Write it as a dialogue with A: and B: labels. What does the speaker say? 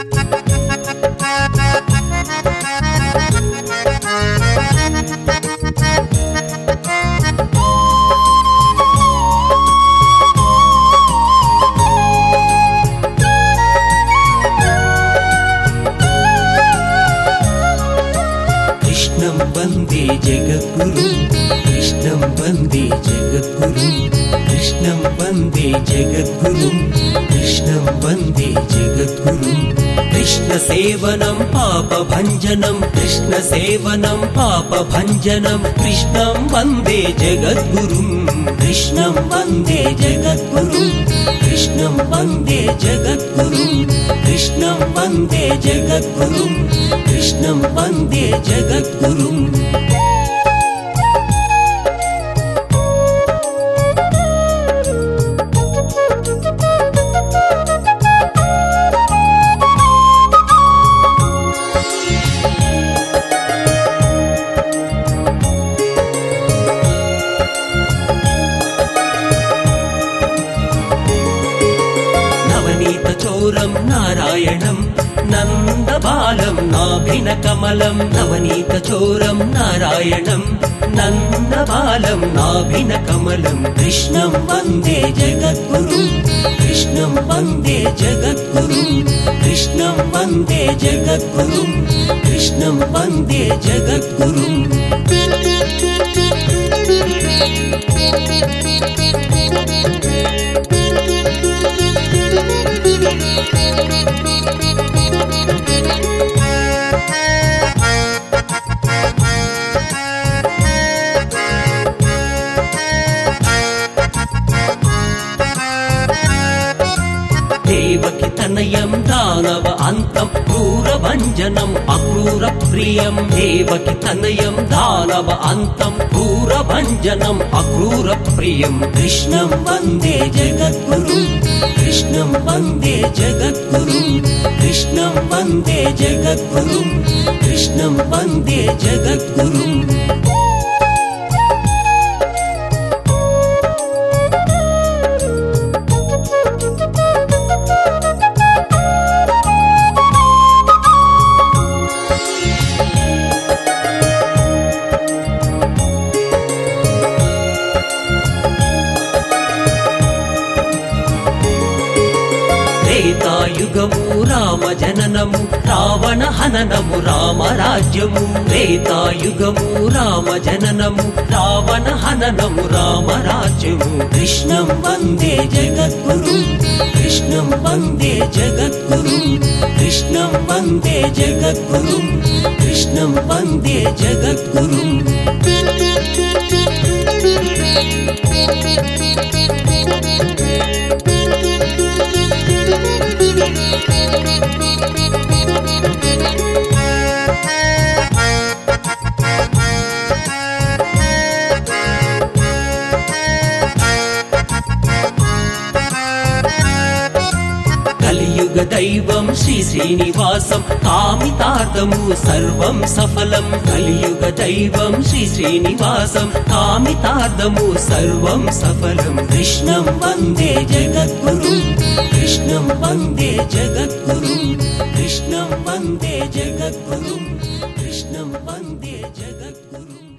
A: कृष्णं वन्दे जगद्गुरुं। कृष्णं वन्दे जगद्गुरुं। कृष्णं वन्दे जगद्गुरुं। कृष्णं वन्दे जगद्गुरुं। कृष्णसेवनं पापभञ्जनं कृष्णसेवनं पापभञ्जनं कृष्णं वन्दे जगद्गुरुं। कृष्णं वन्दे जगद्गुरुं कृष्णं वन्दे जगद्गुरुं कृष्णं वन्दे जगद्गुरुं कृष्णं वन्दे जगद्गुरुम् नन्दबालं नाभिनकमलं नवनीतचोरं नारायणं। नन्दबालं नाभिनकमलं कृष्णं वन्दे जगद्गुरुं। कृष्णं वन्दे जगद्गुरुं। कृष्णं वन्दे जगद्गुरुं। कृष्णं वन्दे जगद्गुरुम् दानव अन्तं क्रूरभञ्जनम् अक्रूरप्रियं देवकि तनयं दानव अन्तं क्रूरभञ्जनम् अक्रूरप्रियं कृष्णं वन्दे जगद्गुरुं। कृष्णं वन्दे जगद्गुरुं। कृष्णं वन्दे जगद्गुरुं। कृष्णं वन्दे जगद्गुरुम् త్రేతాయుగము రామ జననము రావణ హననము రామ రాజ్యము త్రేతాయుగము రామ జననము రావణ హననము రామ రాజ్యము కృష్ణం వందే జగద్గురు కృష్ణం వందే జగద్గురు కృష్ణం వందే జగద్గురు కృష్ణం వందే జగద్గురు कलियुगदैवं श्रीश्रीनिवासं कामितार्थमु सर्वं सफलं। कलियुगदैवं श्रीश्रीनिवासं कामितार्थमु सर्वं सफलं। कृष्णं वन्दे जगद्गुरु कृष्णं वन्दे जगद्गुरु कृष्णं वन्दे जगद्गुरु कृष्णं वन्दे जगद्गुरु।